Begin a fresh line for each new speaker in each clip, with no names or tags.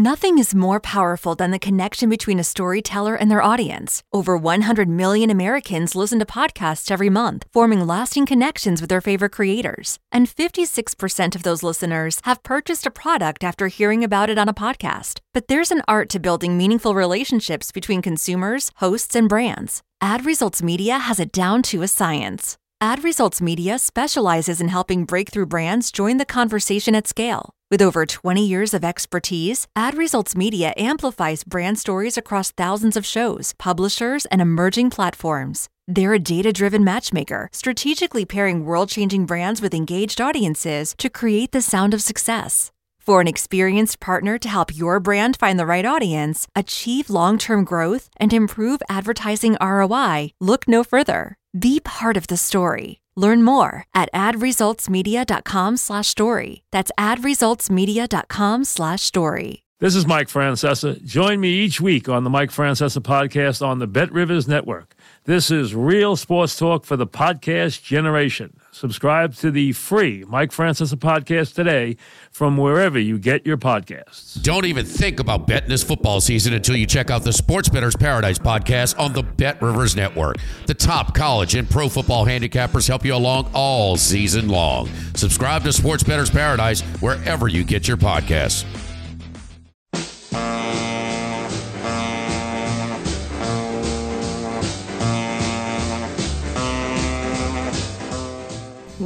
Nothing is more powerful than the connection between a storyteller and their audience. Over 100 million Americans listen to podcasts every month, forming lasting connections with their favorite creators. And 56% of those listeners have purchased a product after hearing about it on a podcast. But there's an art to building meaningful relationships between consumers, hosts, and brands. Ad Results Media has it down to a science. Ad Results Media specializes in helping breakthrough brands join the conversation at scale. With over 20 years of expertise, Ad Results Media amplifies brand stories across thousands of shows, publishers, and emerging platforms. They're a data driven matchmaker, strategically pairing world changing brands with engaged audiences to create the sound of success. For an experienced partner to help your brand find the right audience, achieve long term growth, and improve advertising ROI, look no further. Be part of the story. Learn more at adresultsmedia.com slash story. That's adresultsmedia.com slash story.
This is Mike Francesa. Join me each week on the Mike Francesa podcast on the Bet Rivers Network. This is real sports talk for the podcast generation. Subscribe to the free Mike Francesa podcast today from wherever you get your podcasts.
Don't even think about betting this football season until you check out the Sports Better's Paradise podcast on the Bet Rivers Network. The top college and pro football handicappers help you along all season long. Subscribe to Sports Better's Paradise wherever you get your podcasts.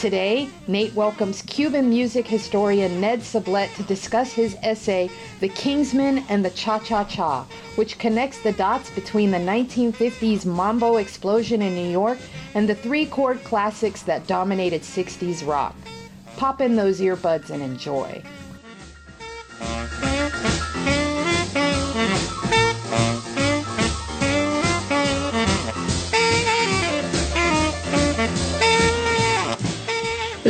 Today, Nate welcomes Cuban music historian Ned Sublette to discuss his essay, The Kingsmen and the Cha Cha Cha, which connects the dots between the 1950s mambo explosion in New York and the three chord classics that dominated 60s rock. Pop in those earbuds and enjoy.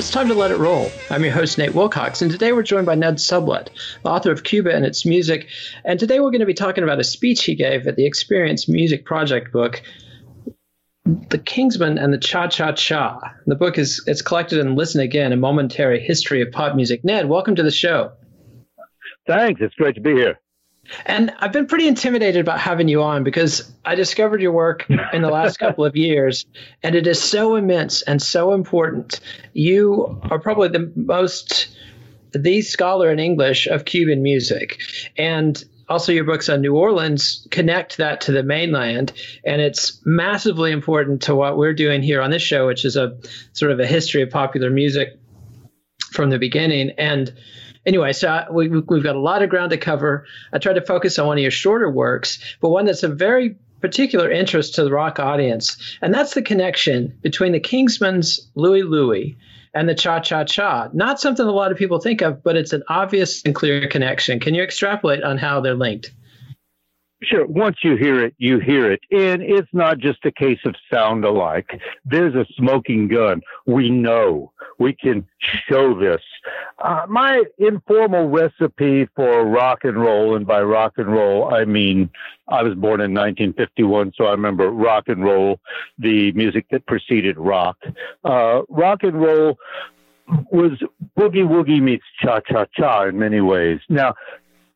It's time to let it roll. I'm your host, Nate Wilcox, and today we're joined by Ned Sublette, the author of Cuba and its Music. And today we're going to be talking about a speech he gave at the Experience Music Project book, The Kingsmen and the Cha Cha Cha. The book is it's collected in Listen Again, a momentary history of pop music. Ned, welcome to the show.
Thanks. It's great to be here.
And I've been pretty intimidated about having you on because I discovered your work in the last couple of years, and it is so immense and so important. You are probably the most the scholar in English of Cuban music, and also your books on New Orleans connect that to the mainland, and it's massively important to what we're doing here on this show, which is a sort of a history of popular music from the beginning and anyway, so we, we've got a lot of ground to cover. I tried to focus on one of your shorter works, but one that's a very particular interest to the rock audience, and that's the connection between the Kingsmen's Louie Louie and the Cha Cha Cha. Not something a lot of people think of, but it's an obvious and clear connection. Can you extrapolate on how they're linked?
Sure. Once you hear it, you hear it. And it's not just a case of sound alike. There's a smoking gun. We know. We can show this. Uh, my informal recipe for rock and roll, and by rock and roll, I mean I was born in 1951, so I remember rock and roll, the music that preceded rock. Uh, rock and roll was boogie woogie meets cha cha cha in many ways. Now,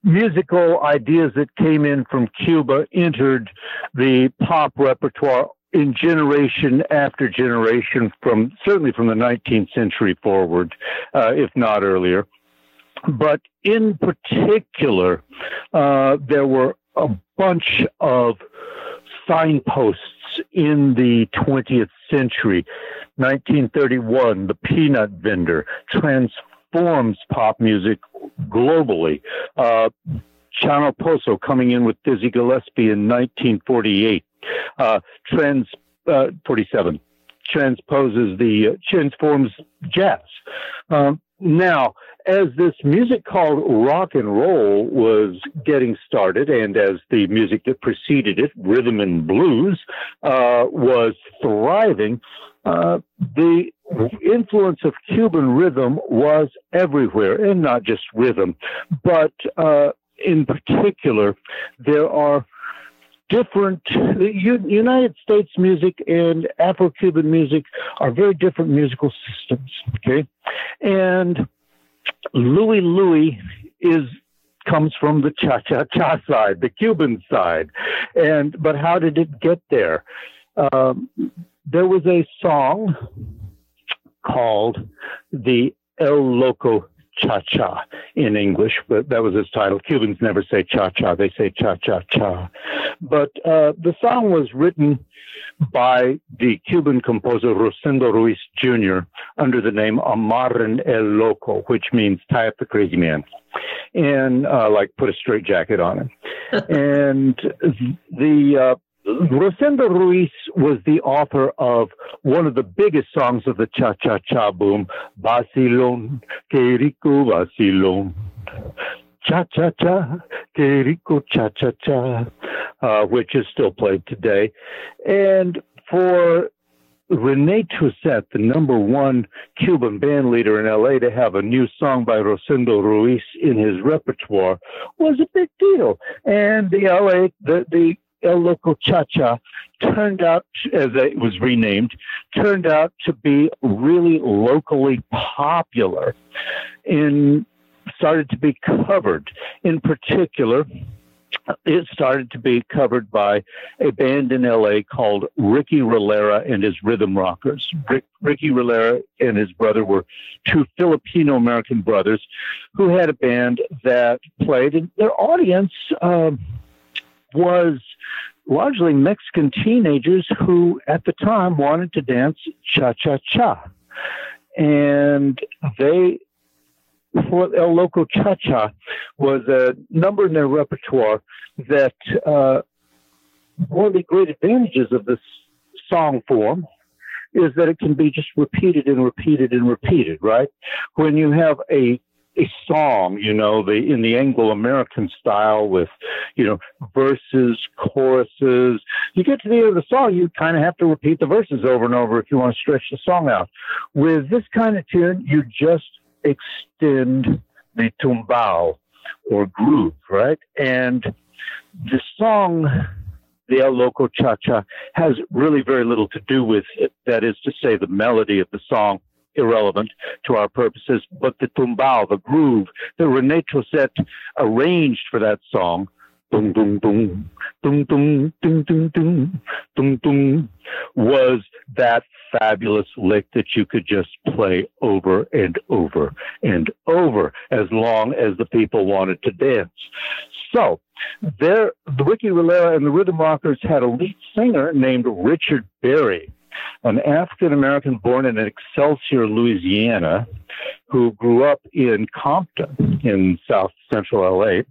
musical ideas that came in from Cuba entered the pop repertoire in generation after generation from certainly from the 19th century forward, uh, if not earlier. But in particular, uh, there were a bunch of signposts in the 20th century. 1931, The Peanut Vendor transforms pop music globally. Uh, Chano Pozo coming in with Dizzy Gillespie in 1948. Uh, trans, uh, 47 transposes the uh, transforms jazz. Um, now, as this music called rock and roll was getting started, and as the music that preceded it, rhythm and blues, uh, was thriving, uh, the influence of Cuban rhythm was everywhere, and not just rhythm, but uh, in particular, there are different the United States music and Afro-Cuban music are very different musical systems. Okay, and Louie Louie is comes from the cha cha cha side, the Cuban side, and but how did it get there? Um, there was a song called the El Loco cha cha in English, but that was its title. Cubans never say cha cha, they say cha cha cha. But uh, the song was written by the Cuban composer Rosendo Ruiz Jr. under the name Amarren El Loco, which means tie up the crazy man, and uh, like put a straight jacket on him. and the uh, Rosendo Ruiz was the author of one of the biggest songs of the cha cha cha boom, Vacilon, que rico vacilon. Cha cha cha, que rico cha cha cha, uh, which is still played today. And for Rene Touzet, the number one Cuban band leader in LA, to have a new song by Rosendo Ruiz in his repertoire was a big deal. And the LA, the, the El Loco Cha Cha turned out, as it was renamed, turned out to be really locally popular and started to be covered. In particular, it started to be covered by a band in LA called Ricky Rillera and his Rhythm Rockers. Rick, Ricky Rillera and his brother were two Filipino American brothers who had a band that played, and their audience um, was largely Mexican teenagers who, at the time, wanted to dance cha cha cha. And they, for El Loco Cha Cha, was a number in their repertoire that uh, one of the great advantages of this song form is that it can be just repeated and repeated and repeated, right? When you have a a song, you know, the in the Anglo-American style with, you know, verses, choruses. You get to the end of the song, you kind of have to repeat the verses over and over if you want to stretch the song out. With this kind of tune, you just extend the tumbao or groove, right? And the song the El Loco Cha Cha has really very little to do with it. That is to say, the melody of the song irrelevant to our purposes, but the tumbao, the groove that Rene Touzet arranged for that song, dum dum dum dum dum dum dum dum dum dum, was that fabulous lick that you could just play over and over and over as long as the people wanted to dance. So, there, the Ricky Rillera and the Rhythm Rockers had a lead singer named Richard Berry an African American born in Extension, Louisiana, who grew up in Compton in South Central LA,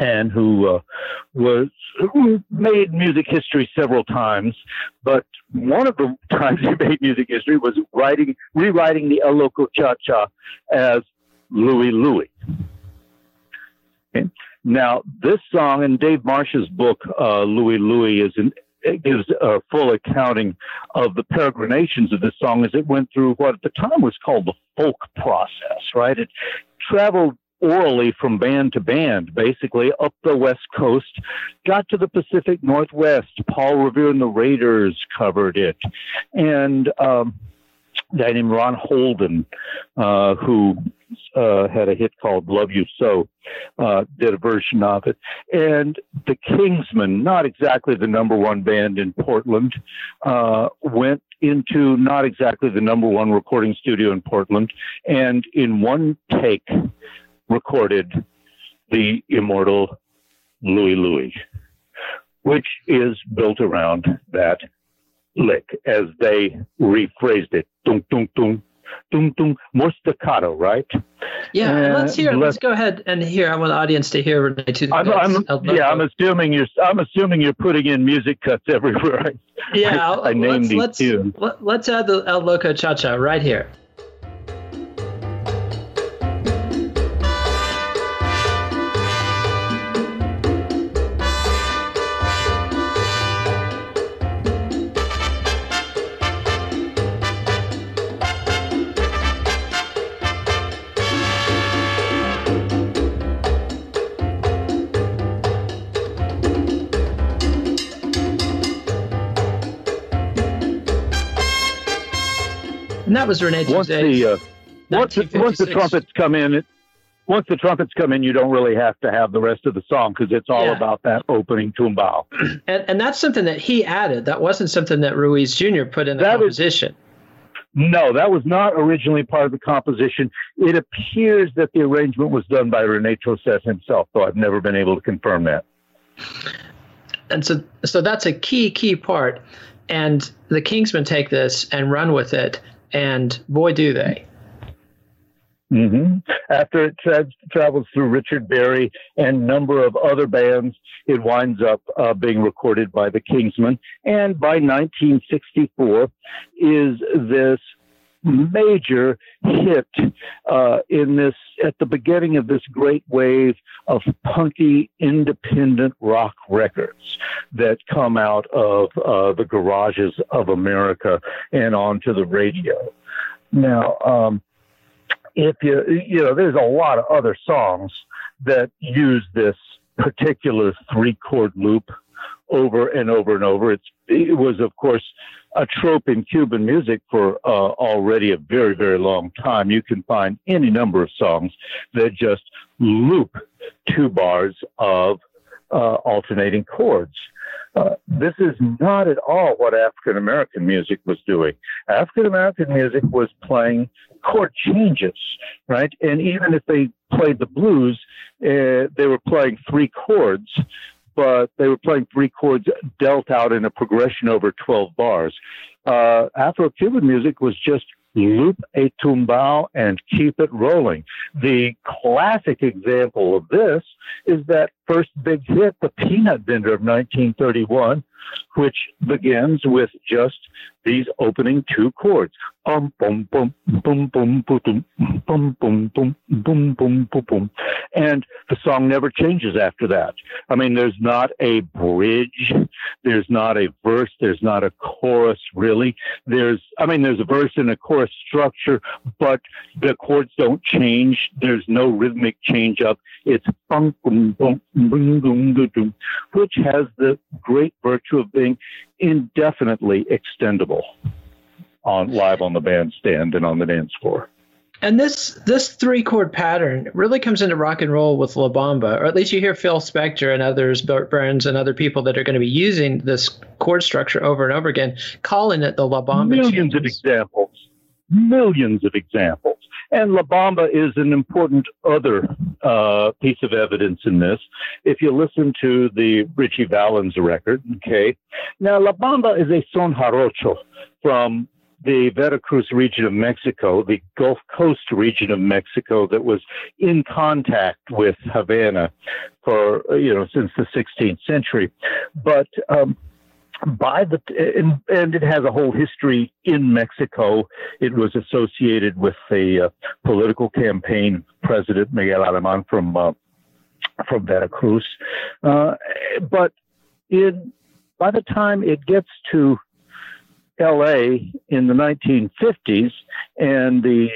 and who uh, was who made music history several times. But one of the times he made music history was writing, rewriting the El Loco Cha Cha as Louie Louie. Okay. Now, this song in Dave Marsh's book, uh, Louie Louie, is an it gives a full accounting of the peregrinations of this song as it went through what at the time was called the folk process, right? It traveled orally from band to band, basically up the West Coast, got to the Pacific Northwest. Paul Revere and the Raiders covered it. And um, guy named Ron Holden, uh, who uh, had a hit called Love You So, uh, did a version of it. And the Kingsmen, not exactly the number one band in Portland, uh, went into not exactly the number one recording studio in Portland, and in one take, recorded the immortal Louie Louie, which is built around that lick as they rephrased it. Dum, dum, dum, dum, dum. More staccato, right?
Yeah, uh, let's hear. Let's, let's, go ahead and hear. I want the audience to hear Rene. To
I'm, I'm, yeah, I'm assuming you're. I'm assuming you're putting in music cuts everywhere.
yeah, I, I named these let's, tunes. Let's add the El Loco Cha Cha right here. That was Rene
once the uh, once, the, once the trumpets come in, once the trumpets come in, you don't really have to have the rest of the song because it's all yeah. about that opening tumbao.
And, and that's something that he added. That wasn't something that Ruiz Jr. put in the that composition. Is,
no, that was not originally part of the composition. It appears that the arrangement was done by Rene Touzet himself, though I've never been able to confirm that.
And so, so that's a key, key part. And the Kingsmen take this and run with it and boy, do they.
Mm-hmm. After it tra- travels through Richard Berry and a number of other bands, it winds up uh, being recorded by the Kingsmen. And by 1964 is this major hit uh, in this at the beginning of this great wave of punky independent rock records that come out of uh, the garages of America and onto the radio. Now, um, if you you know, there's a lot of other songs that use this particular three chord loop over and over and over. It's it was of course a trope in Cuban music for uh, already a very, very long time. You can find any number of songs that just loop two bars of uh, alternating chords. Uh, this is not at all what African American music was doing. African American music was playing chord changes, right? And even if they played the blues, uh, they were playing three chords but they were playing three chords dealt out in a progression over 12 bars. Uh, Afro Cuban music was just loop a tumbao and keep it rolling. The classic example of this is that first big hit, The Peanut Vendor of 1931, which begins with just these opening two chords. Um, boom, boom, boom, boom, boom, boom, boom, boom, boom, boom, boom, boom. And the song never changes after that. I mean, there's not a bridge. There's not a verse. There's not a chorus, really. There's, I mean, there's a verse and a chorus structure, but the chords don't change. There's no rhythmic change up. It's boom, boom, boom, boom, boom, boom, which has the great virtue of being indefinitely extendable on live on the bandstand and on the dance floor.
And this this three chord pattern really comes into rock and roll with La Bamba, or at least you hear Phil Spector and others, Bert Berns and other people that are going to be using this chord structure over and over again, calling it the La Bamba.
Millions of examples, millions of examples. And La Bamba is an important other uh, piece of evidence in this. If you listen to the Ritchie Valens record, okay, now La Bamba is a son jarocho from the Veracruz region of Mexico, the Gulf Coast region of Mexico that was in contact with Havana for, you know, since the 16th century. But um, by the and, and, it has a whole history in Mexico. It was associated with the uh, political campaign President Miguel Alemán from uh, from Veracruz, uh, but in by the time it gets to LA in the 1950s, and the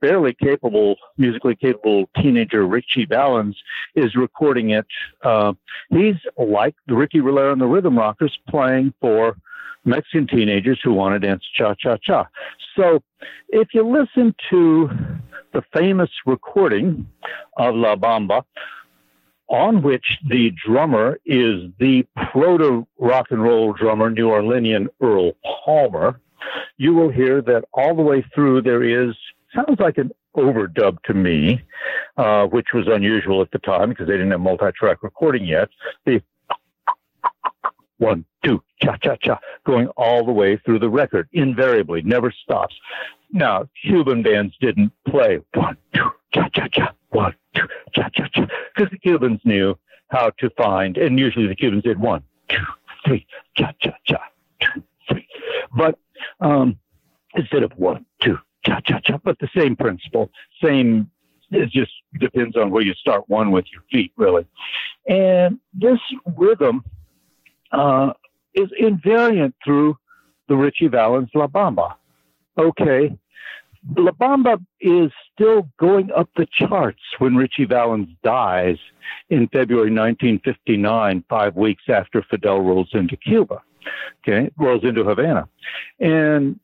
barely capable, musically capable teenager Ritchie Valens is recording it. Uh, he's like the Ricky Rillera and the Rhythm Rockers playing for Mexican teenagers who want to dance cha cha cha. So if you listen to the famous recording of La Bamba, on which the drummer is the proto rock and roll drummer, New Orleanian Earl Palmer, you will hear that all the way through there is, sounds like an overdub to me, uh, which was unusual at the time because they didn't have multi track recording yet. The one, two, cha cha cha, going all the way through the record, invariably, never stops. Now, Cuban bands didn't play one, two, cha cha cha, one, two, cha cha cha, because the Cubans knew how to find, and usually the Cubans did one, two, three, cha cha cha, two, three. But um, instead of one, two, cha cha cha, but the same principle, same. It just depends on where you start one with your feet, really. And this rhythm uh, is invariant through the Ritchie Valens La Bamba. Okay, La Bamba is still going up the charts when Ritchie Valens dies in February 1959, five weeks after Fidel rolls into Cuba, okay, rolls into Havana. And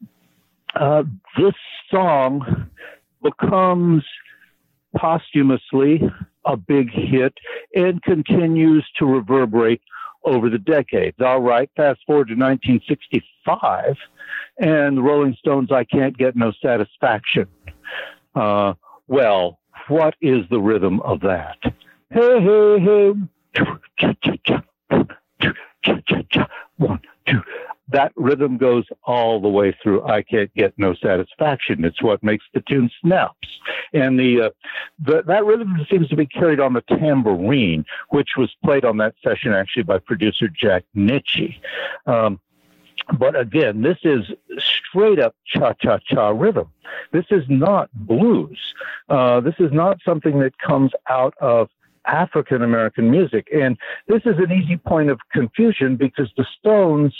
uh, this song becomes posthumously a big hit and continues to reverberate over the decades. All right, fast forward to 1965, and the Rolling Stones, I Can't Get No Satisfaction. Uh, well, what is the rhythm of that? Hey, hey, hey. One, two. That rhythm goes all the way through. I can't get no satisfaction. It's what makes the tune snaps. And the, uh, the that rhythm seems to be carried on the tambourine, which was played on that session actually by producer Jack Nitzsche. Um, but again, this is straight up cha cha cha rhythm. This is not blues. Uh, this is not something that comes out of African American music. And this is an easy point of confusion because the Stones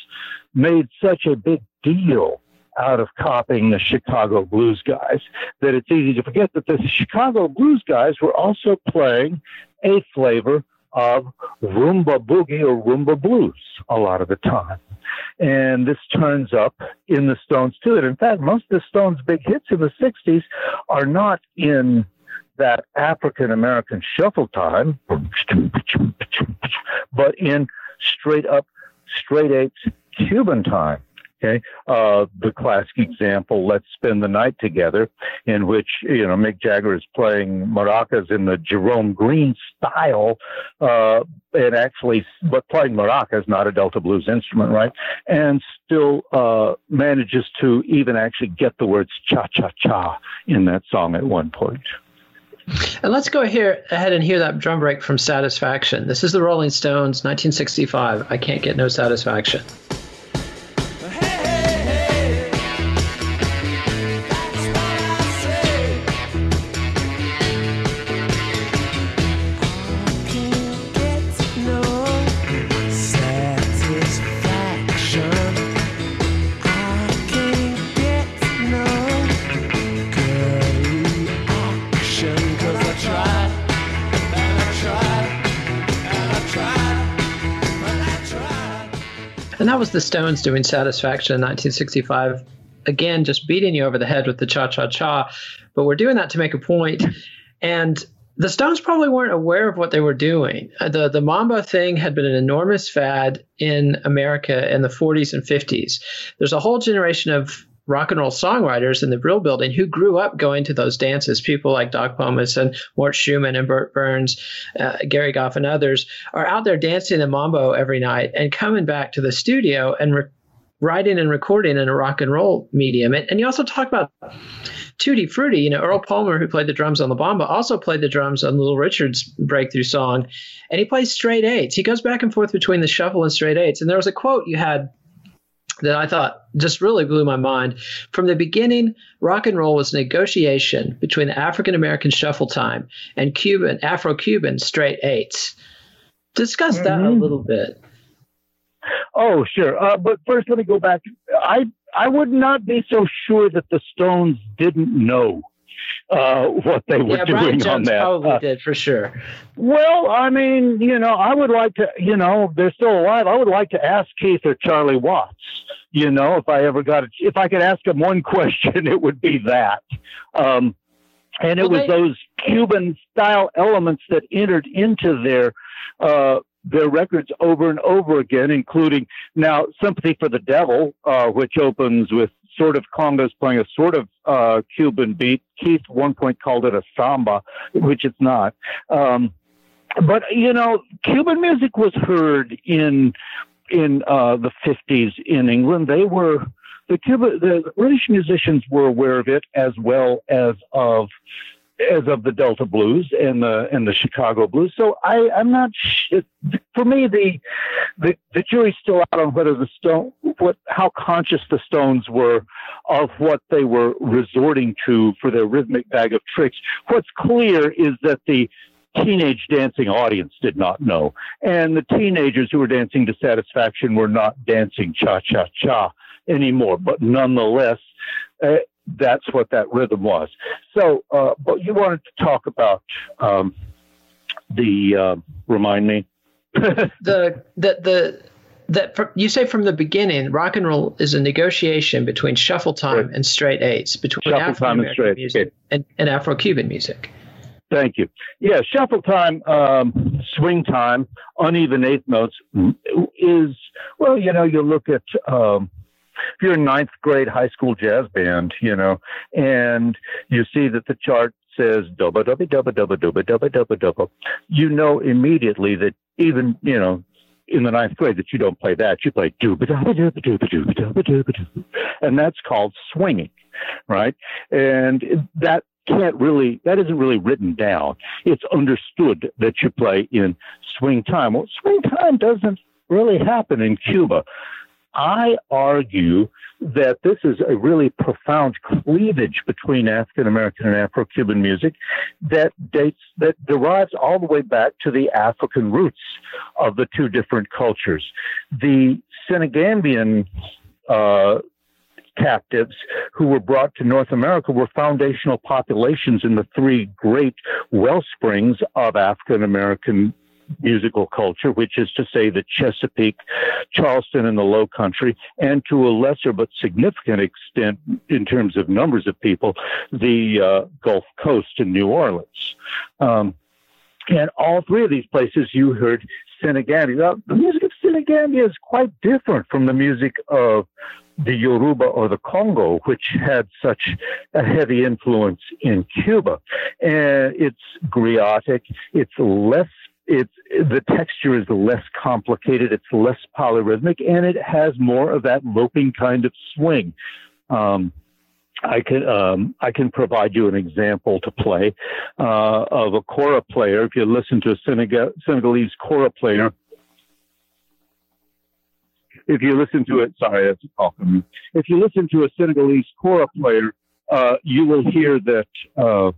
made such a big deal out of copying the Chicago blues guys that it's easy to forget that the Chicago blues guys were also playing a flavor of rumba boogie or rumba blues a lot of the time. And this turns up in the Stones too. And in fact, most of the Stones' big hits in the 60s are not in that African American shuffle time, but in straight up, straight eights Cuban time. Okay, uh, the classic example, "Let's Spend the Night Together," in which you know Mick Jagger is playing maracas in the Jerome Green style, uh, and actually, but playing maracas, not a Delta blues instrument, right? And still uh, manages to even actually get the words "cha cha cha" in that song at one point.
And let's go here ahead and hear that drum break from Satisfaction. This is the Rolling Stones, 1965. I can't get no satisfaction. The Stones doing Satisfaction in 1965. Again, just beating you over the head with the cha cha cha. But we're doing that to make a point. And the Stones probably weren't aware of what they were doing. Uh, the the Mambo thing had been an enormous fad in America in the 40s and 50s. There's a whole generation of rock and roll songwriters in the Brill Building who grew up going to those dances. People like Doc Pomus and Mort Shuman and Bert Berns, uh, Gary Goff, and others are out there dancing the mambo every night and coming back to the studio and re- writing and recording in a rock and roll medium. And, and you also talk about Tutti Frutti. You know, Earl Palmer, who played the drums on La Bamba, also played the drums on Little Richard's breakthrough song, and he plays straight eights. He goes back and forth between the shuffle and straight eights. And there was a quote you had that I thought just really blew my mind. From the beginning, rock and roll was negotiation between the African American shuffle time and Cuban Afro Cuban straight eights. Discuss that mm-hmm. a little bit.
Oh, sure. Uh, but first, let me go back. I I would not be so sure that the Stones didn't know uh, what they were
yeah,
doing
Brian Jones
on that.
probably
Uh,
did for sure.
well, I mean, you know, I would like to, you know, they're still alive. I would like to ask Keith or Charlie Watts. You know, if I ever got, a, if I could ask them one question, it would be that. Um, and it
Well,
was
they-
those Cuban style elements that entered into their uh, their records over and over again, including now "Sympathy for the Devil," uh, which opens with sort of congas playing a sort of uh, Cuban beat. Keith one point called it a samba, which it's not. Um, but you know, Cuban music was heard in in uh, the fifties in England. They were the Cuba the British musicians were aware of it as well as of as of the Delta blues and the and the Chicago blues. So I I'm not for me the the the jury's still out on whether the stone what how conscious the Stones were of what they were resorting to for their rhythmic bag of tricks. What's clear is that the teenage dancing audience did not know. And the teenagers who were dancing to satisfaction were not dancing cha cha cha anymore. But nonetheless, uh, that's what that rhythm was. So, uh, but you wanted to talk about um, the, uh, remind me.
the the the that you say from the beginning, rock and roll is a negotiation between shuffle time
Right.
and straight eights, between
Shuffle
Afro
time and
American
straight,
music
okay.
and, and Afro Cuban music.
Thank you. Yeah, shuffle time, um, swing time, uneven eighth notes is, well, you know, you look at, um, if you're a ninth grade high school jazz band, you know, and you see that the chart says dubba dubba dubba dubba dubba dubba dubba dubba, you know immediately that even, you know, in the ninth grade that you don't play that, you play dooba dubba dubba dubba dubba dubba dubba dubba, and that's called swinging, right? And that can't really that isn't really written down. It's understood that you play in swing time. Well, swing time doesn't really happen in Cuba. I argue that this is a really profound cleavage between African American and Afro Cuban music that dates that derives all the way back to the African roots of the two different cultures. The Senegambian uh, captives who were brought to North America were foundational populations in the three great well springs of African American musical culture, which is to say the Chesapeake, Charleston, and the Low Country, and to a lesser but significant extent in terms of numbers of people, the uh, Gulf Coast and New Orleans. Um, and all three of these places you heard Senegambia. Now, the music of Senegambia is quite different from the music of the Yoruba or the Congo, which had such a heavy influence in Cuba. And it's griotic, it's less it's the texture is less complicated, it's less polyrhythmic, and it has more of that loping kind of swing. Um, I can um, I can provide you an example to play uh, of a kora player. If you listen to a Senegal- Senegalese kora player, if you listen to it, sorry, that's a call from me. If you listen to a Senegalese kora player, uh, you will hear that uh,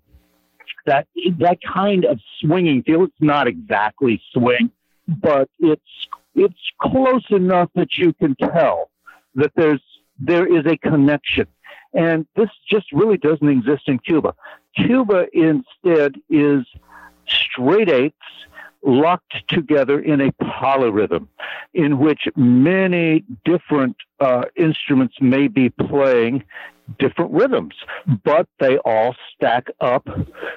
that that kind of swinging feel. It's not exactly swing, but it's it's close enough that you can tell that there's there is a connection. And this just really doesn't exist in Cuba. Cuba instead is straight eighths locked together in a polyrhythm in which many different uh, instruments may be playing different rhythms, but they all stack up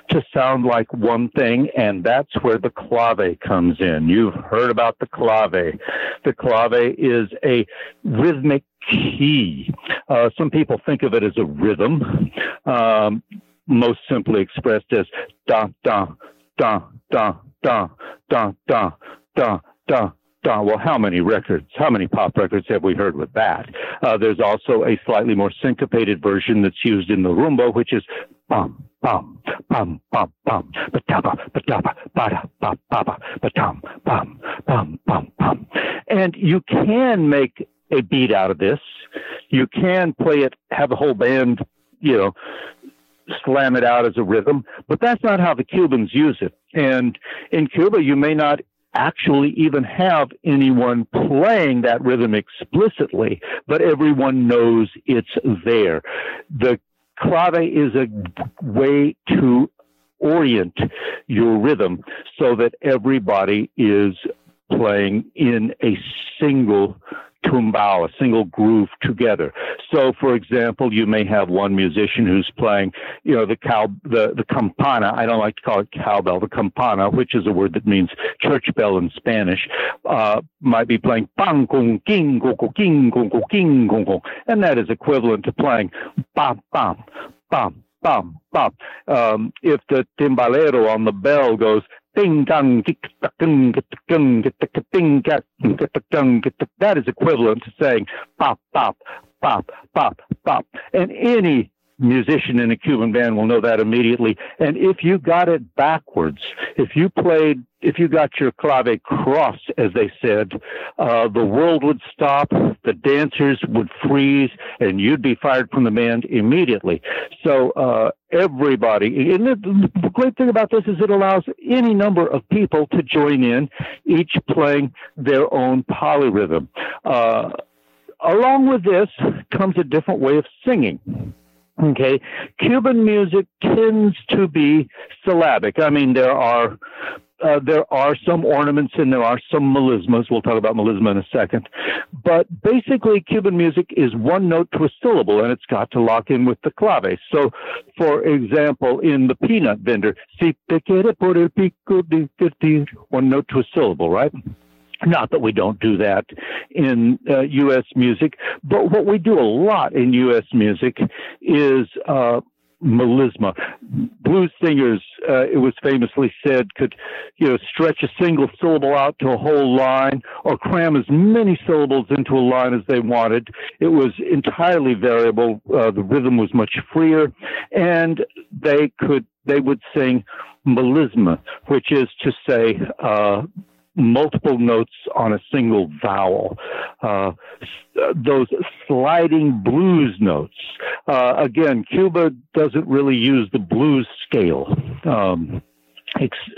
to sound like one thing, and that's where the clave comes in. You've heard about the clave. The clave is a rhythmic key. Uh, some people think of it as a rhythm, um, most simply expressed as da da da da da da da da da da. Well, how many records, how many pop records have we heard with that? Uh, there's also a slightly more syncopated version that's used in the rumba, which is bum, bum, bum, bum, bum, ba-da-ba, ba-da-ba, ba-da, ba, ba-ba, ba-dum, bum, bum, bum, bum. And you can make a beat out of this. You can play it, have a whole band, you know, slam it out as a rhythm, but that's not how the Cubans use it. And in Cuba, you may not actually even have anyone playing that rhythm explicitly, but everyone knows it's there. The clave is a way to orient your rhythm so that everybody is playing in a single tumbao, a single groove together. So, for example, you may have one musician who's playing, you know, the cow, the, the campana. I don't like to call it cowbell, the campana, which is a word that means church bell in Spanish, uh, might be playing bang, gong, king, gong, king, gong, king, gong, and that is equivalent to playing bam, bam, bam, bam, bam. Um, if the timbalero on the bell goes that is equivalent to saying pop, pop, pop, pop, pop. And any musician in a Cuban band will know that immediately. And if you got it backwards, if you played, if you got your clave crossed, as they said, uh, the world would stop, the dancers would freeze, and you'd be fired from the band immediately. So uh, everybody, and the, the great thing about this is it allows any number of people to join in, each playing their own polyrhythm. Uh, along with this comes a different way of singing. Okay, Cuban music tends to be syllabic. I mean, there are uh, there are some ornaments and there are some melismas. We'll talk about melisma in a second. But basically, Cuban music is one note to a syllable, and it's got to lock in with the clave. So, for example, in the peanut vendor, si te quiere por el pico divertir, one note to a syllable, right? Not that we don't do that in uh, U.S. music, but what we do a lot in U.S. music is uh, melisma. Blues singers, uh, it was famously said, could you know stretch a single syllable out to a whole line, or cram as many syllables into a line as they wanted. It was entirely variable. Uh, the rhythm was much freer, and they could they would sing melisma, which is to say. Uh, multiple notes on a single vowel. Uh, those sliding blues notes. Uh, again, Cuba doesn't really use the blues scale. Um,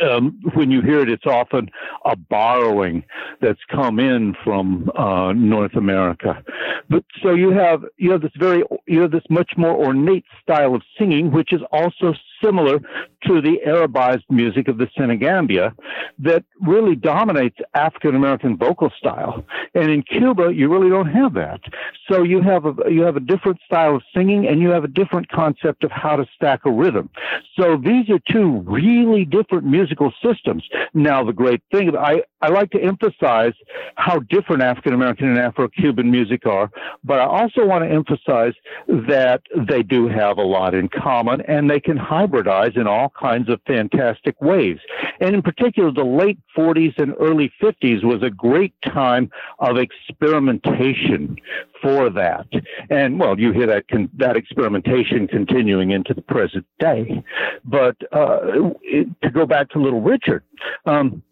um, when you hear it, it's often a borrowing that's come in from uh, North America. But so you have you have this very you have this much more ornate style of singing, which is also similar to the Arabized music of the Senegambia that really dominates African American vocal style. And in Cuba, you really don't have that. So you have a you have a different style of singing, and you have a different concept of how to stack a rhythm. So these are two really different musical systems. Now, the great thing I I like to emphasize how different African American and Afro Cuban music are, but I also want to emphasize that they do have a lot in common, and they can hybrid hybridize in all kinds of fantastic ways. And in particular, the late 40s and early 50s was a great time of experimentation for that. And well, you hear that con- that experimentation continuing into the present day. But uh, it, to go back to Little Richard. Um,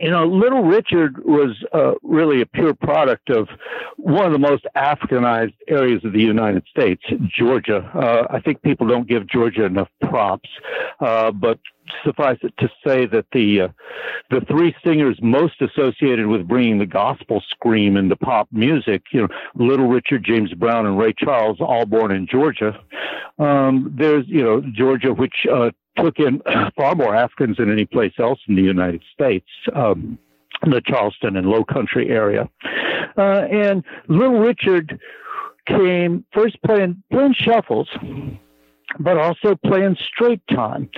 you know, Little Richard was uh, really a pure product of one of the most Africanized areas of the United States, Georgia. Uh, I think people don't give Georgia enough props, uh, but suffice it to say that the uh, the three singers most associated with bringing the gospel scream into pop music, you know, Little Richard, James Brown, and Ray Charles, all born in Georgia. Um, there's you know Georgia, which uh, took in far more Africans than any place else in the United States. Um, the Charleston and Low Country area, uh, and Little Richard came first playing playing shuffles but also playing straight time.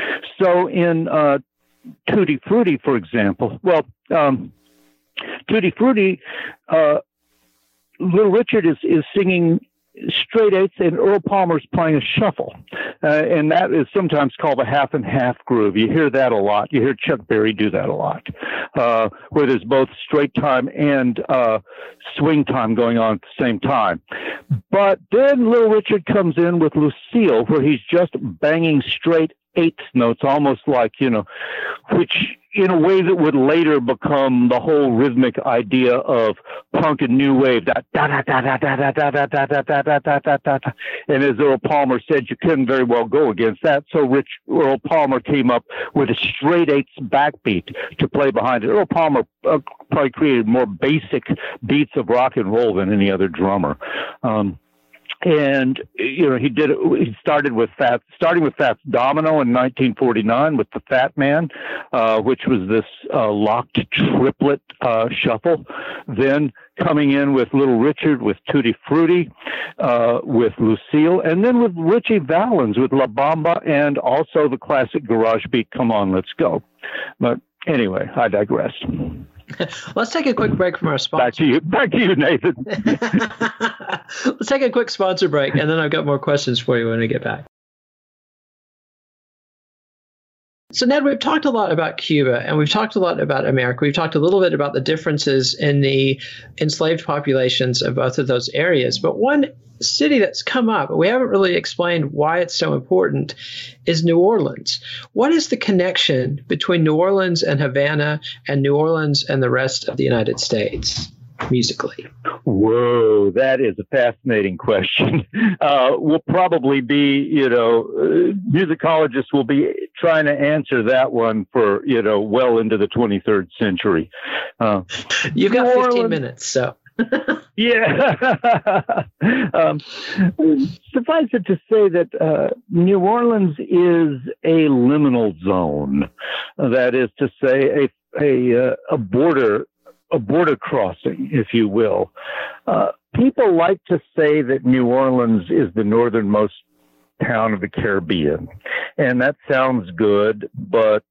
So in uh, Tutti Frutti, for example, well, um, Tutti Frutti, uh, Little Richard is, is singing straight eighths, and Earl Palmer's playing a shuffle, uh, and that is sometimes called a half and half groove. You hear that a lot. You hear Chuck Berry do that a lot, uh, where there's both straight time and uh, swing time going on at the same time. But then Little Richard comes in with Lucille, where he's just banging straight eighth notes, almost like you know, which in a way that would later become the whole rhythmic idea of punk and new wave. That da da da da da da da da da da da da da da da. And as Earl Palmer said, you couldn't very well go against that. So Rich Earl Palmer came up with a straight eights backbeat to play behind it. Earl Palmer uh, probably created more basic beats of rock and roll than any other drummer. Um, and you know he did he started with fat starting with fats domino in 1949 with the fat man uh, which was this uh, locked triplet uh, shuffle. Then coming in with little richard with tutti frutti uh, with lucille and then with ritchie valens with la bamba and also the classic garage beat come on let's go. But anyway i digress
Let's take a quick break from our sponsor.
Back to you, back to you, Nathan.
Let's take a quick sponsor break, and then I've got more questions for you when we get back. So, Ned, we've talked a lot about Cuba and we've talked a lot about America. We've talked a little bit about the differences in the enslaved populations of both of those areas. But one city that's come up, we haven't really explained why it's so important, is New Orleans. What is the connection between New Orleans and Havana and New Orleans and the rest of the United States? Musically?
Whoa, that is a fascinating question. Uh, we'll probably be, you know, uh, musicologists will be trying to answer that one for, you know, well into the 23rd century.
Uh, You've got 15 Orleans, minutes, so.
yeah. um, suffice it to say that uh, New Orleans is a liminal zone. That is to say, a a, uh, a border a border crossing, if you will. Uh, people like to say that New Orleans is the northernmost town of the Caribbean, and that sounds good, but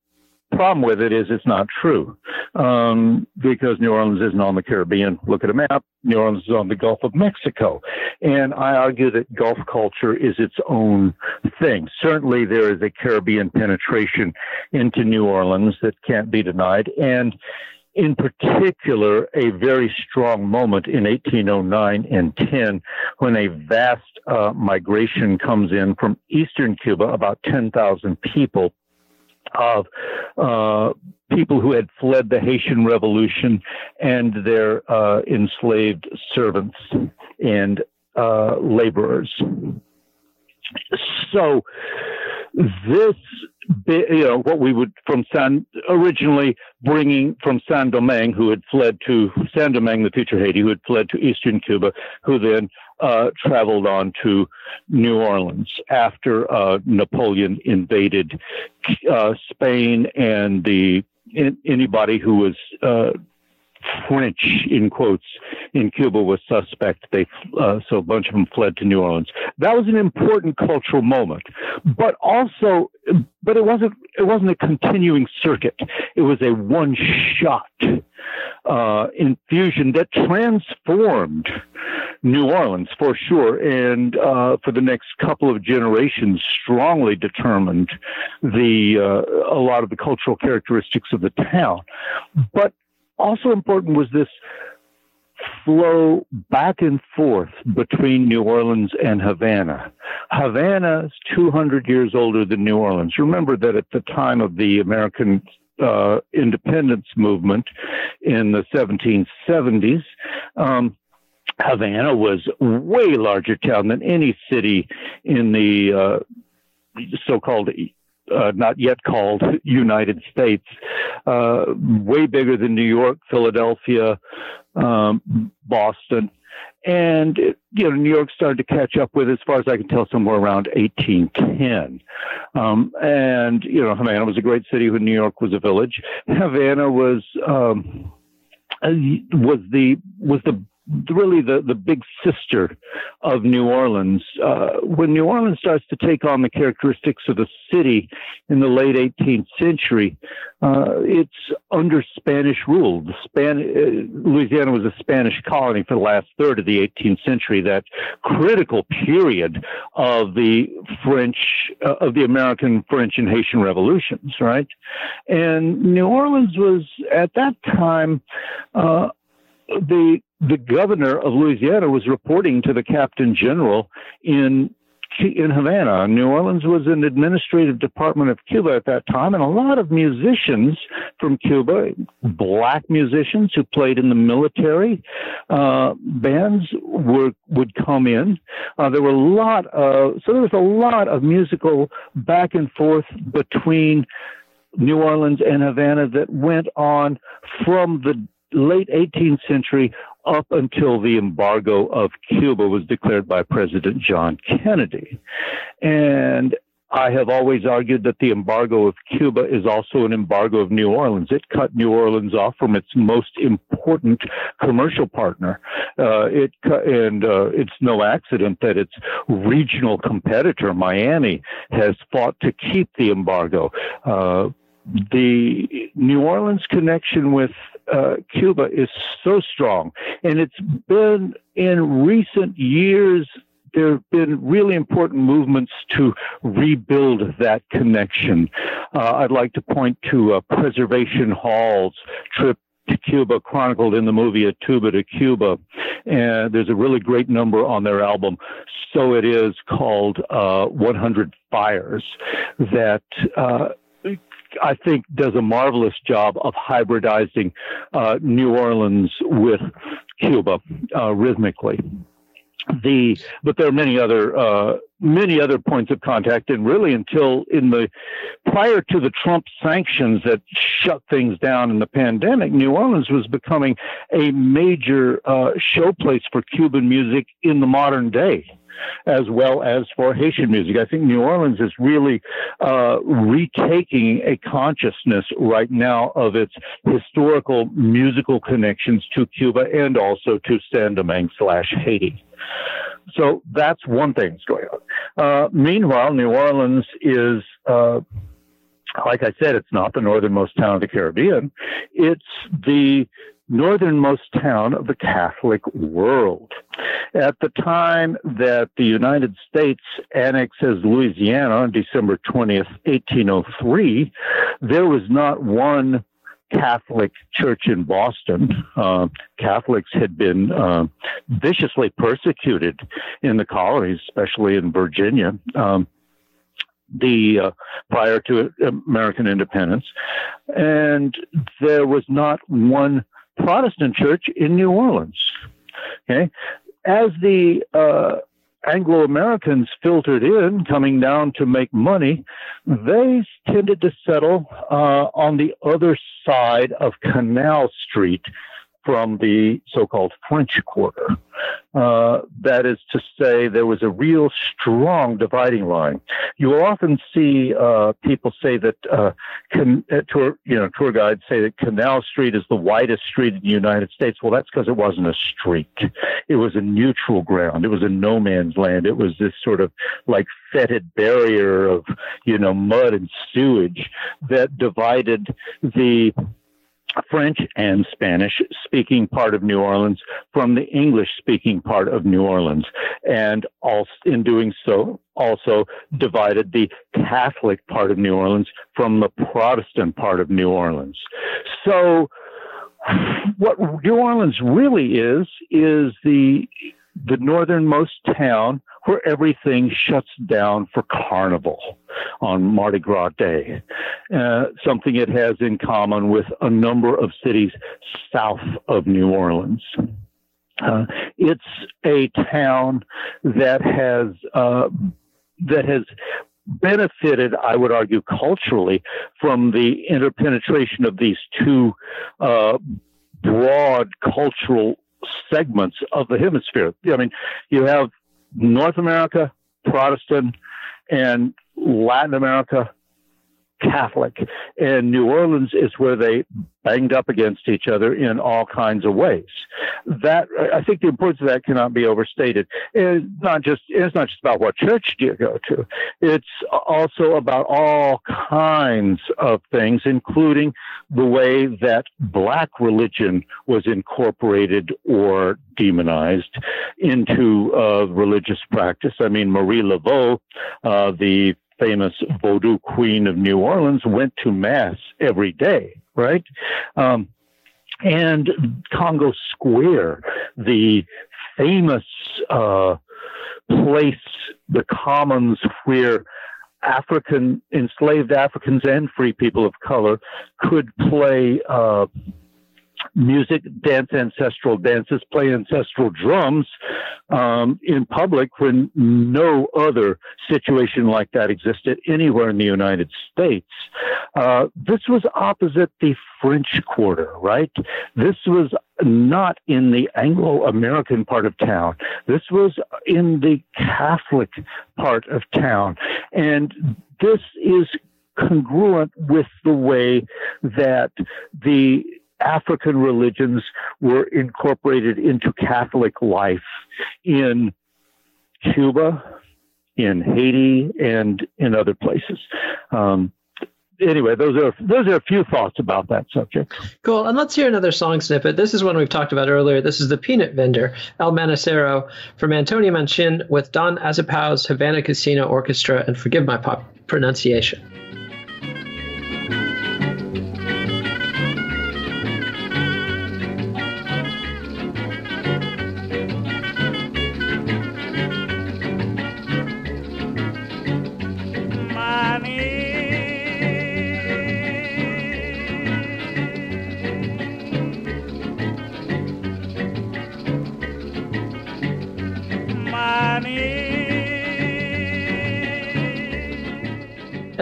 problem with it is it's not true um, because New Orleans isn't on the Caribbean. Look at a map. New Orleans is on the Gulf of Mexico. And I argue that Gulf culture is its own thing. Certainly, there is a Caribbean penetration into New Orleans that can't be denied. And in particular, a very strong moment in 1809 and 10 when a vast uh, migration comes in from eastern Cuba, about 10,000 people of uh, people who had fled the Haitian Revolution and their uh, enslaved servants and uh, laborers. So, this you know what we would from San originally bringing from Saint Domingue, who had fled to Saint Domingue, the future Haiti, who had fled to eastern Cuba, who then uh, traveled on to New Orleans after uh, Napoleon invaded uh, Spain and the in, anybody who was uh, French in quotes in Cuba was suspect. They uh, so a bunch of them fled to New Orleans. That was an important cultural moment, but also, but it wasn't it wasn't a continuing circuit. It was a one shot uh, infusion that transformed New Orleans for sure, and uh, for the next couple of generations, strongly determined the uh, a lot of the cultural characteristics of the town. But also important was this flow back and forth between New Orleans and Havana. Havana is 200 years older than New Orleans. Remember that at the time of the American uh, independence movement in the 1770s, um, Havana was way larger town than any city in the uh, so-called uh, not yet called United States, uh, way bigger than New York, Philadelphia, um, Boston. And, you know, New York started to catch up with, as far as I can tell, somewhere around 1810. Um, and, you know, Havana was a great city when New York was a village. Havana was, um, uh, was the, was the really the, the big sister of New Orleans. Uh, when New Orleans starts to take on the characteristics of a city in the late 18th century, uh, it's under Spanish rule. The Span- uh, Louisiana was a Spanish colony for the last third of the 18th century, that critical period of the French, uh, of the American, French, and Haitian revolutions, right? And New Orleans was at that time uh, the the governor of Louisiana was reporting to the captain general in in Havana. New Orleans was an administrative department of Cuba at that time, and a lot of musicians from Cuba, black musicians who played in the military uh, bands, were would come in. Uh, there were a lot of so there was a lot of musical back and forth between New Orleans and Havana that went on from the late 18th century up until the embargo of Cuba was declared by President John Kennedy. And I have always argued that the embargo of Cuba is also an embargo of New Orleans. It cut New Orleans off from its most important commercial partner. Uh, it and uh, it's no accident that its regional competitor, Miami, has fought to keep the embargo. Uh, the New Orleans connection with uh, Cuba is so strong, and it's been in recent years. There have been really important movements to rebuild that connection. Uh, I'd like to point to uh, Preservation Hall's trip to Cuba, chronicled in the movie A Tuba to Cuba. And there's a really great number on their album, So It Is, called uh, 100 Fires, that uh, I think, does a marvelous job of hybridizing uh, New Orleans with Cuba uh, rhythmically. The but there are many other uh, many other points of contact, and really until in the prior to the Trump sanctions that shut things down in the pandemic, New Orleans was becoming a major uh, showplace for Cuban music in the modern day as well as for Haitian music. I think New Orleans is really uh, retaking a consciousness right now of its historical musical connections to Cuba and also to Saint Domingue slash Haiti. So that's one thing that's going on. Uh, meanwhile, New Orleans is. Uh, like I said, it's not the northernmost town of the Caribbean. It's the northernmost town of the Catholic world. At the time that the United States annexes Louisiana on December 20th, 1803, there was not one Catholic church in Boston. Uh, Catholics had been uh, viciously persecuted in the colonies, especially in Virginia. Um, the uh, prior to American independence, and there was not one Protestant church in New Orleans. Okay, as the uh, Anglo Americans filtered in, coming down to make money, they tended to settle uh, on the other side of Canal Street from the so-called French Quarter. Uh, that is to say, there was a real strong dividing line. You will often see uh, people say that uh, can, uh, tour, you know, tour guides say that Canal Street is the widest street in the United States. Well, that's because it wasn't a street; it was a neutral ground. It was a no man's land. It was this sort of like fetid barrier of you know mud and sewage that divided the French and Spanish speaking part of New Orleans from the English speaking part of New Orleans. And also, in doing so, also divided the Catholic part of New Orleans from the Protestant part of New Orleans. So, what New Orleans really is, is the the northernmost town where everything shuts down for carnival on Mardi Gras Day. Uh, something it has in common with a number of cities south of New Orleans. Uh, it's a town that has uh, that has benefited, I would argue, culturally from the interpenetration of these two uh, broad cultural segments of the hemisphere. I mean, you have North America, Protestant, and Latin America, Catholic. And New Orleans is where they banged up against each other in all kinds of ways. That I think the importance of that cannot be overstated. It's not just it's not just about what church do you go to. It's also about all kinds of things, including the way that black religion was incorporated or demonized into uh, religious practice. I mean, Marie Laveau, uh, the famous Vodou Queen of New Orleans, went to Mass every day, right? Um, and Congo Square, the famous uh, place the commons where African enslaved Africans and free people of color could play uh, music, dance ancestral dances, play ancestral drums um, in public when no other situation like that existed anywhere in the United States. Uh, this was opposite the French Quarter, right? This was not in the Anglo American part of town. This was in the Catholic part of town. And this is congruent with the way that the African religions were incorporated into Catholic life in Cuba, in Haiti, and in other places. Um, anyway, those are those are a few thoughts about that subject.
Cool. And let's hear another song snippet. This is one we've talked about earlier. This is the Peanut Vendor, El Manicero, from Antonio Machín with Don Azpiazu's Havana Casino Orchestra. And forgive my pop pronunciation.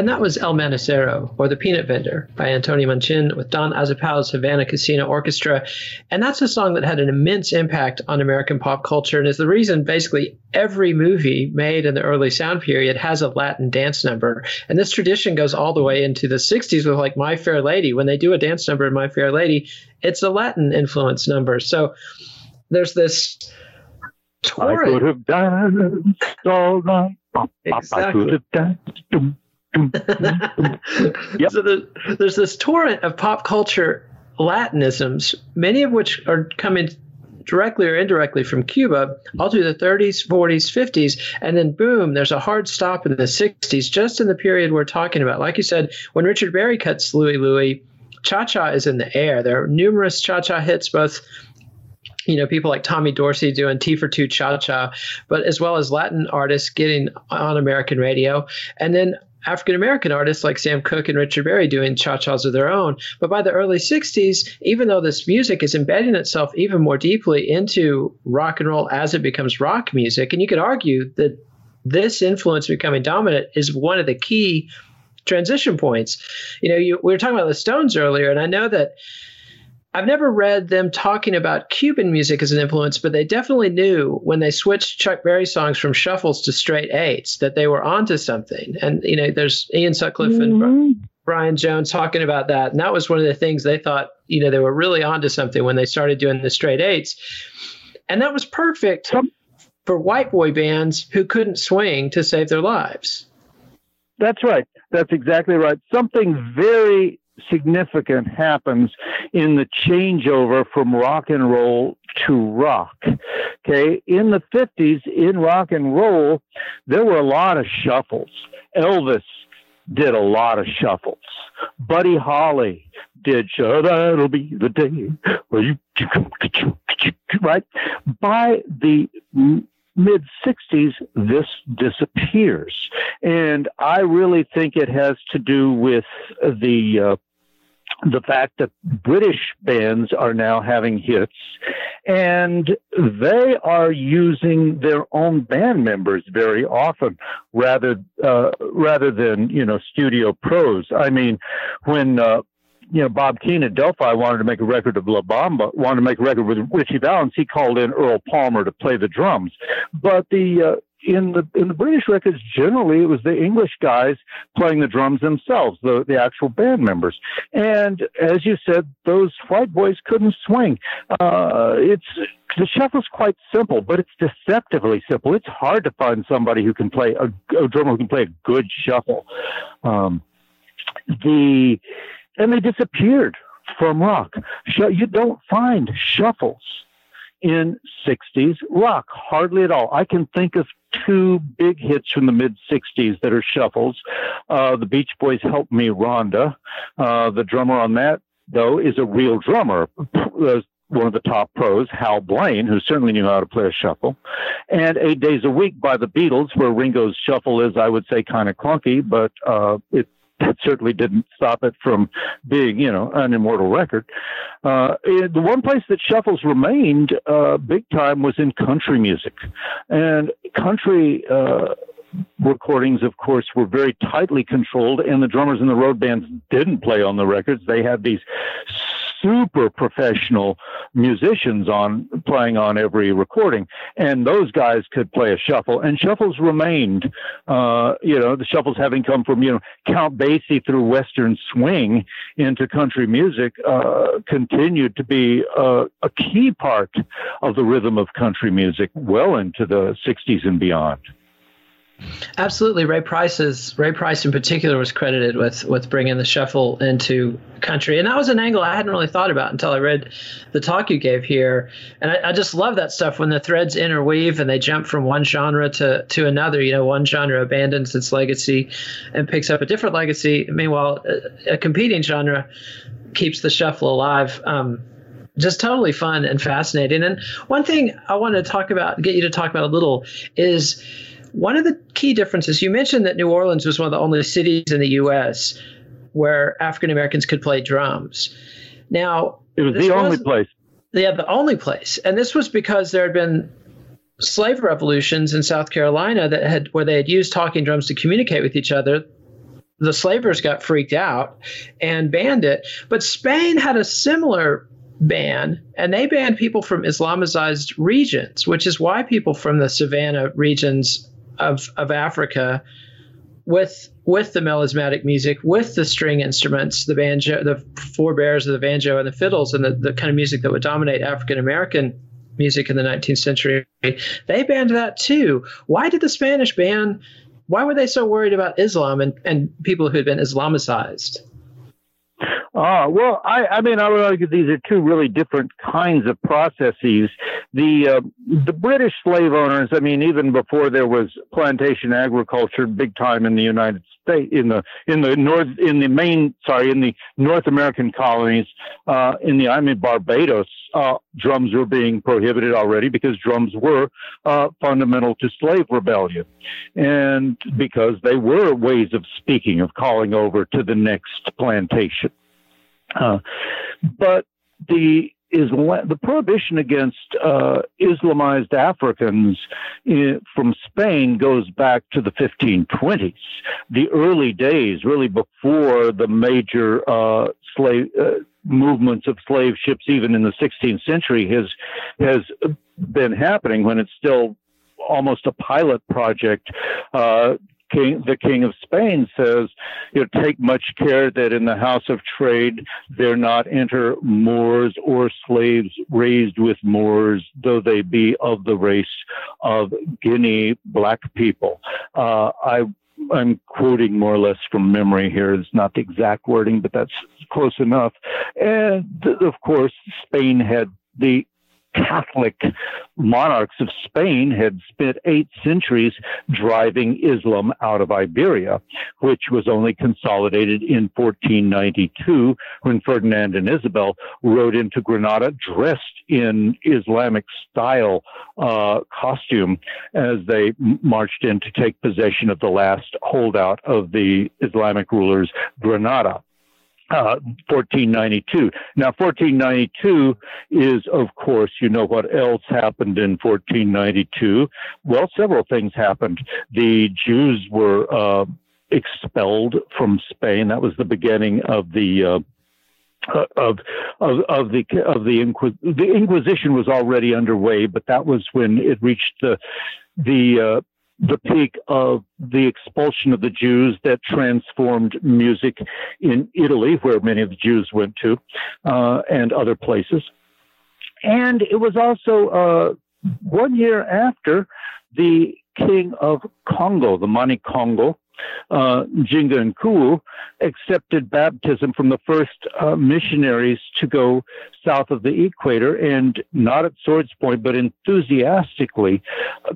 And that was El Manicero, or The Peanut Vendor, by Antonio Machín with Don Azpiazu's Havana Casino Orchestra. And that's a song that had an immense impact on American pop culture and is the reason basically every movie made in the early sound period has a Latin dance number. And this tradition goes all the way into the 60s with like My Fair Lady. When they do a dance number in My Fair Lady, it's a Latin influence number. So there's this.
I could have danced all night.
Exactly.
I could have danced.
Yep. So the, there's this torrent of pop culture Latinisms, many of which are coming directly or indirectly from Cuba, all through the 30s, 40s, 50s, and then boom, there's a hard stop in the 60s, just in the period we're talking about. Like you said, when Richard Berry cuts Louie Louie, cha cha is in the air. There are numerous cha cha hits, both you know, people like Tommy Dorsey doing Tea for Two Cha Cha, but as well as Latin artists getting on American radio. And then African American artists like Sam Cooke and Richard Berry doing cha chas of their own. But by the early 60s, even though this music is embedding itself even more deeply into rock and roll as it becomes rock music, and you could argue that this influence becoming dominant is one of the key transition points. You know, you, we were talking about the Stones earlier, and I know that I've never read them talking about Cuban music as an influence, but they definitely knew when they switched Chuck Berry songs from shuffles to straight eights that they were onto something. And you know, there's Ian Sutcliffe mm-hmm. and Brian Jones talking about that, and that was one of the things they thought you know they were really onto something when they started doing the straight eights, and that was perfect for white boy bands who couldn't swing to save their lives.
That's right. That's exactly right. Something very significant happens in the changeover from rock and roll to rock. Okay, in the 50s, in rock and roll, there were a lot of shuffles. Elvis did a lot of shuffles. Buddy Holly did show that'll be the day where you right by the mid 60s, this disappears. And I really think it has to do with the uh, the fact that British bands are now having hits and they are using their own band members very often rather uh, rather than you know studio pros. I mean, when uh, you know Bob Keane at Del-Fi wanted to make a record of La Bamba, wanted to make a record with Ritchie Valens, he called in Earl Palmer to play the drums. But the uh, in the in the British records, generally it was the English guys playing the drums themselves, the the actual band members. And as you said, those white boys couldn't swing. Uh, it's the shuffle's quite simple, but it's deceptively simple. It's hard to find somebody who can play a, a drummer who can play a good shuffle. Um, the and they disappeared from rock. You don't find shuffles in 60s rock, hardly at all. I can think of two big hits from the mid 60s that are shuffles. Uh, the Beach Boys Help Me Rhonda. Uh, the drummer on that, though, is a real drummer. Uh, one of the top pros, Hal Blaine, who certainly knew how to play a shuffle, and Eight Days a Week by the Beatles, where Ringo's shuffle is, I would say, kind of clunky, but uh, it that certainly didn't stop it from being, you know, an immortal record. Uh, the one place that shuffles remained uh, big time was in country music, and country. Uh, recordings, of course, were very tightly controlled, and the drummers in the road bands didn't play on the records. They had these super professional musicians on playing on every recording, and those guys could play a shuffle. And shuffles remained, uh, you know, the shuffles having come from you know Count Basie through Western swing into country music, uh, continued to be a, a key part of the rhythm of country music well into the '60s and beyond.
Absolutely, Ray Price Ray Price in particular was credited with with bringing the shuffle into country, and that was an angle I hadn't really thought about until I read the talk you gave here, and I, I just love that stuff when the threads interweave and they jump from one genre to to another. You know, one genre abandons its legacy and picks up a different legacy. Meanwhile, a, a competing genre keeps the shuffle alive. Um, just totally fun and fascinating. And one thing I want to talk about, get you to talk about a little, is one of the key differences, you mentioned that New Orleans was one of the only cities in the U.S. where African Americans could play drums. Now,
it was the only place.
Yeah, the only place. And this was because there had been slave revolutions in South Carolina that had where they had used talking drums to communicate with each other. The slavers got freaked out and banned it. But Spain had a similar ban, and they banned people from Islamicized regions, which is why people from the savannah regions of of Africa with with the melismatic music, with the string instruments, the banjo, the forebears of the banjo and the fiddles, and the, the kind of music that would dominate African American music in the 19th century. They banned that too. Why did the Spanish ban? Why were they so worried about Islam and, and people who had been Islamicized?
Ah, well, I, I mean, I would argue these are two really different kinds of processes. The uh, the British slave owners, I mean, even before there was plantation agriculture, big time in the United States, in the in the north, in the main, sorry, in the North American colonies, uh, in the I mean Barbados, uh, drums were being prohibited already because drums were uh, fundamental to slave rebellion, and because they were ways of speaking, of calling over to the next plantation. Uh, but the Islam, the prohibition against uh, Islamized Africans in, from Spain goes back to the 1520s, the early days, really before the major uh, slave uh, movements of slave ships, even in the 16th century, has has been happening when it's still almost a pilot project uh, king, the king of Spain says, you know, take much care that in the house of trade there not enter Moors or slaves raised with Moors, though they be of the race of Guinea black people. Uh, I I'm quoting more or less from memory here. It's not the exact wording, but that's close enough. And of course, Spain had the Catholic monarchs of Spain had spent eight centuries driving Islam out of Iberia, which was only consolidated in 1492 when Ferdinand and Isabel rode into Granada dressed in Islamic style uh, costume as they marched in to take possession of the last holdout of the Islamic rulers, Granada. 1492. Uh, now, 1492 is, of course, you know what else happened in 1492? Well, several things happened. The Jews were uh, expelled from Spain. That was the beginning of the uh, of of of the of the Inquis- the Inquisition was already underway, but that was when it reached the the uh, the peak of the expulsion of the Jews that transformed music in Italy, where many of the Jews went to, uh, and other places. And it was also uh, one year after the king of Congo, the Mani Congo, uh, Nzinga a Nkuwu accepted baptism from the first uh, missionaries to go south of the equator and not at Swords Point, but enthusiastically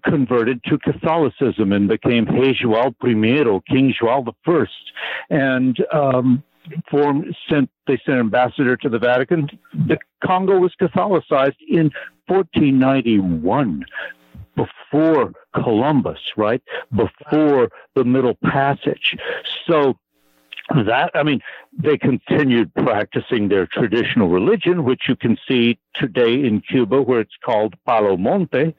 converted to Catholicism and became Rei João I, King João I. And um, formed, sent, they sent ambassador to the Vatican. The Congo was Catholicized in 1491 before Columbus, right? Before the Middle Passage. So that, I mean, they continued practicing their traditional religion, which you can see today in Cuba, where it's called Palo Monte.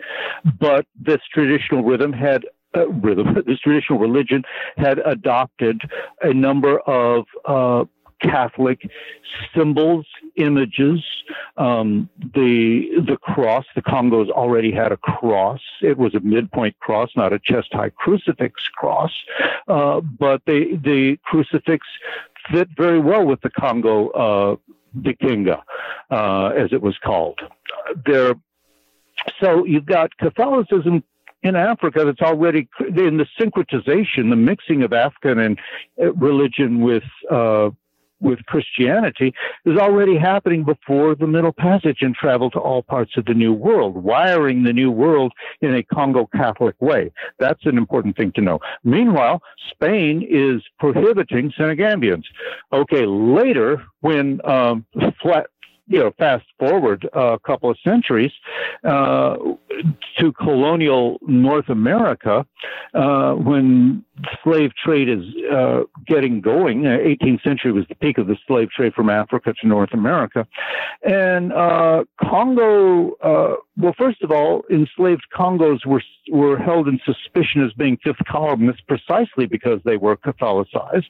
But this traditional rhythm had uh, rhythm, this traditional religion had adopted a number of uh, Catholic symbols, images. Um, the the cross, the Congos already had a cross. It was a midpoint cross, not a chest high crucifix cross, uh, but the the crucifix fit very well with the Congo uh, Dikenga, uh, as it was called. There, so you've got Catholicism in Africa that's already in the syncretization, the mixing of African and uh, religion with uh, with Christianity is already happening before the Middle Passage and travel to all parts of the New World, wiring the New World in a Congo Catholic way. That's an important thing to know. Meanwhile, Spain is prohibiting Senegambians. Okay, later, when um, flat, you know, fast forward a couple of centuries uh, to colonial North America, uh, when slave trade is uh, getting going. 18th uh, century was the peak of the slave trade from Africa to North America, and uh, Congo. Uh, well, first of all, enslaved Congos were were held in suspicion as being fifth columnists precisely because they were Catholicized,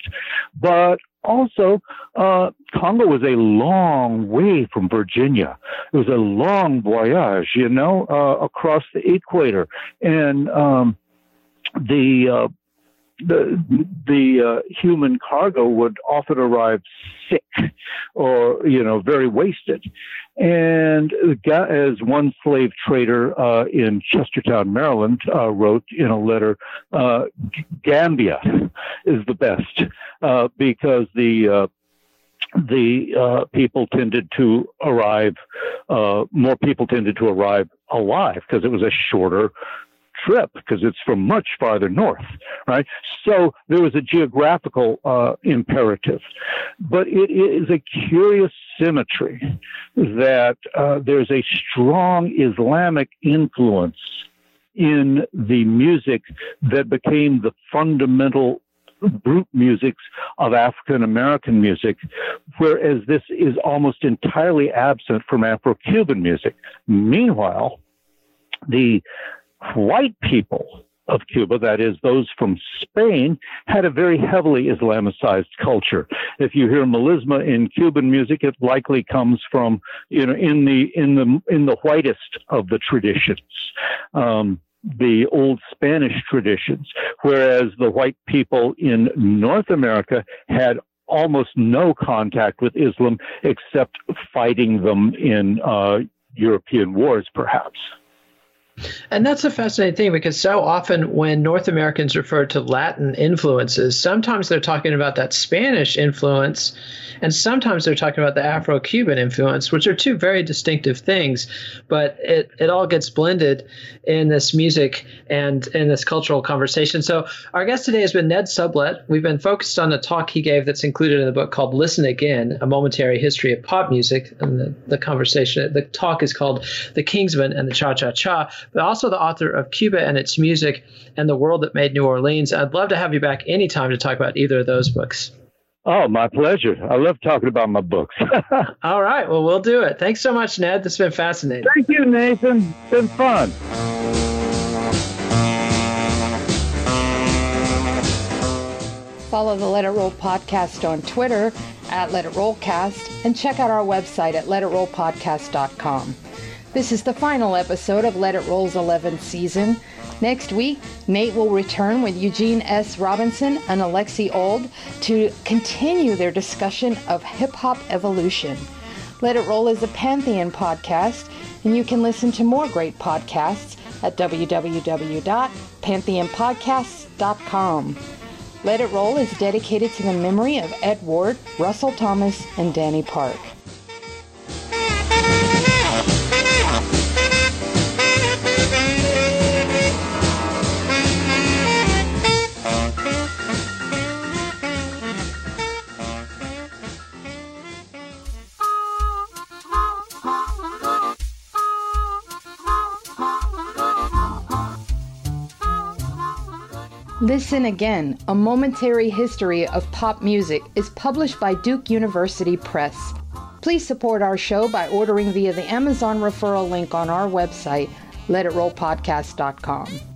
but also, uh, Congo was a long way from Virginia. It was a long voyage, you know, uh, across the equator. And um, the uh, the the uh, human cargo would often arrive sick or you know very wasted. And as one slave trader uh, in chestertown maryland uh, wrote in a letter uh, gambia is the best uh, because the uh, the people tended to arrive more people tended to arrive alive because it was a shorter trip because it's from much farther north, right? So there was a geographical uh, imperative. But it is a curious symmetry that uh, there's a strong Islamic influence in the music that became the fundamental group musics of African American music, whereas this is almost entirely absent from Afro Cuban music. Meanwhile, the white people of Cuba, that is, those from Spain, had a very heavily Islamicized culture. If you hear melisma in Cuban music, it likely comes from, you know, in the in the in the whitest of the traditions. Um, the old Spanish traditions, whereas the white people in North America had almost no contact with Islam except fighting them in uh, European wars, perhaps.
And that's a fascinating thing because so often when North Americans refer to Latin influences, sometimes they're talking about that Spanish influence, and sometimes they're talking about the Afro Cuban influence, which are two very distinctive things. But it, it all gets blended in this music and in this cultural conversation. So, our guest today has been Ned Sublette. We've been focused on the talk he gave that's included in the book called Listen Again A Momentary History of Pop Music. And the, the conversation, the talk is called The Kingsmen and the Cha Cha Cha but also the author of Cuba and its music and the world that made New Orleans. I'd love to have you back anytime to talk about either of those books.
Oh, my pleasure. I love talking about my books.
All right. Well, we'll do it. Thanks so much, Ned. This has been fascinating.
Thank you, Nathan. It's been fun.
Follow the Let It Roll podcast on Twitter at Let It Rollcast and check out our website at letitrollpodcast.com. This is the final episode of Let It Roll's 11th season. Next week, Nate will return with Eugene S. Robinson and Alexi Old to continue their discussion of hip hop evolution. Let It Roll is a Pantheon podcast, and you can listen to more great podcasts at www.pantheonpodcasts.com. Let It Roll is dedicated to the memory of Ed Ward, Russell Thomas, and Danny Park. Listen Again, a momentary history of pop music, is published by Duke University Press. Please support our show by ordering via the Amazon referral link on our website, letitrollpodcast.com.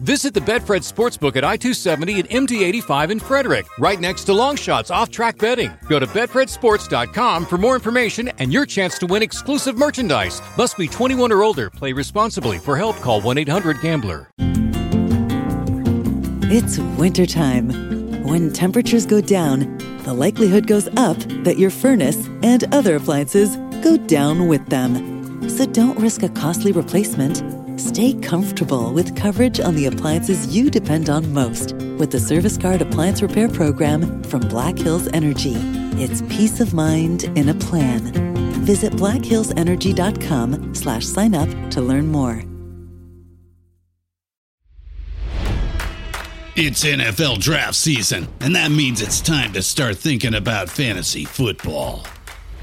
Visit the Betfred Sportsbook at I 270 and MD 85 in Frederick, right next to Longshots off track betting. Go to BetfredSports.com for more information and your chance to win exclusive merchandise. Must be 21 or older. Play responsibly. For help, call 1 800 Gambler.
It's wintertime. When temperatures go down, the likelihood goes up that your furnace and other appliances go down with them. So don't risk a costly replacement. Stay comfortable with coverage on the appliances you depend on most with the Service Guard Appliance Repair Program from Black Hills Energy. It's peace of mind in a plan. Visit blackhillsenergy.com slash sign up to learn more.
It's NFL draft season, and that means it's time to start thinking about fantasy football.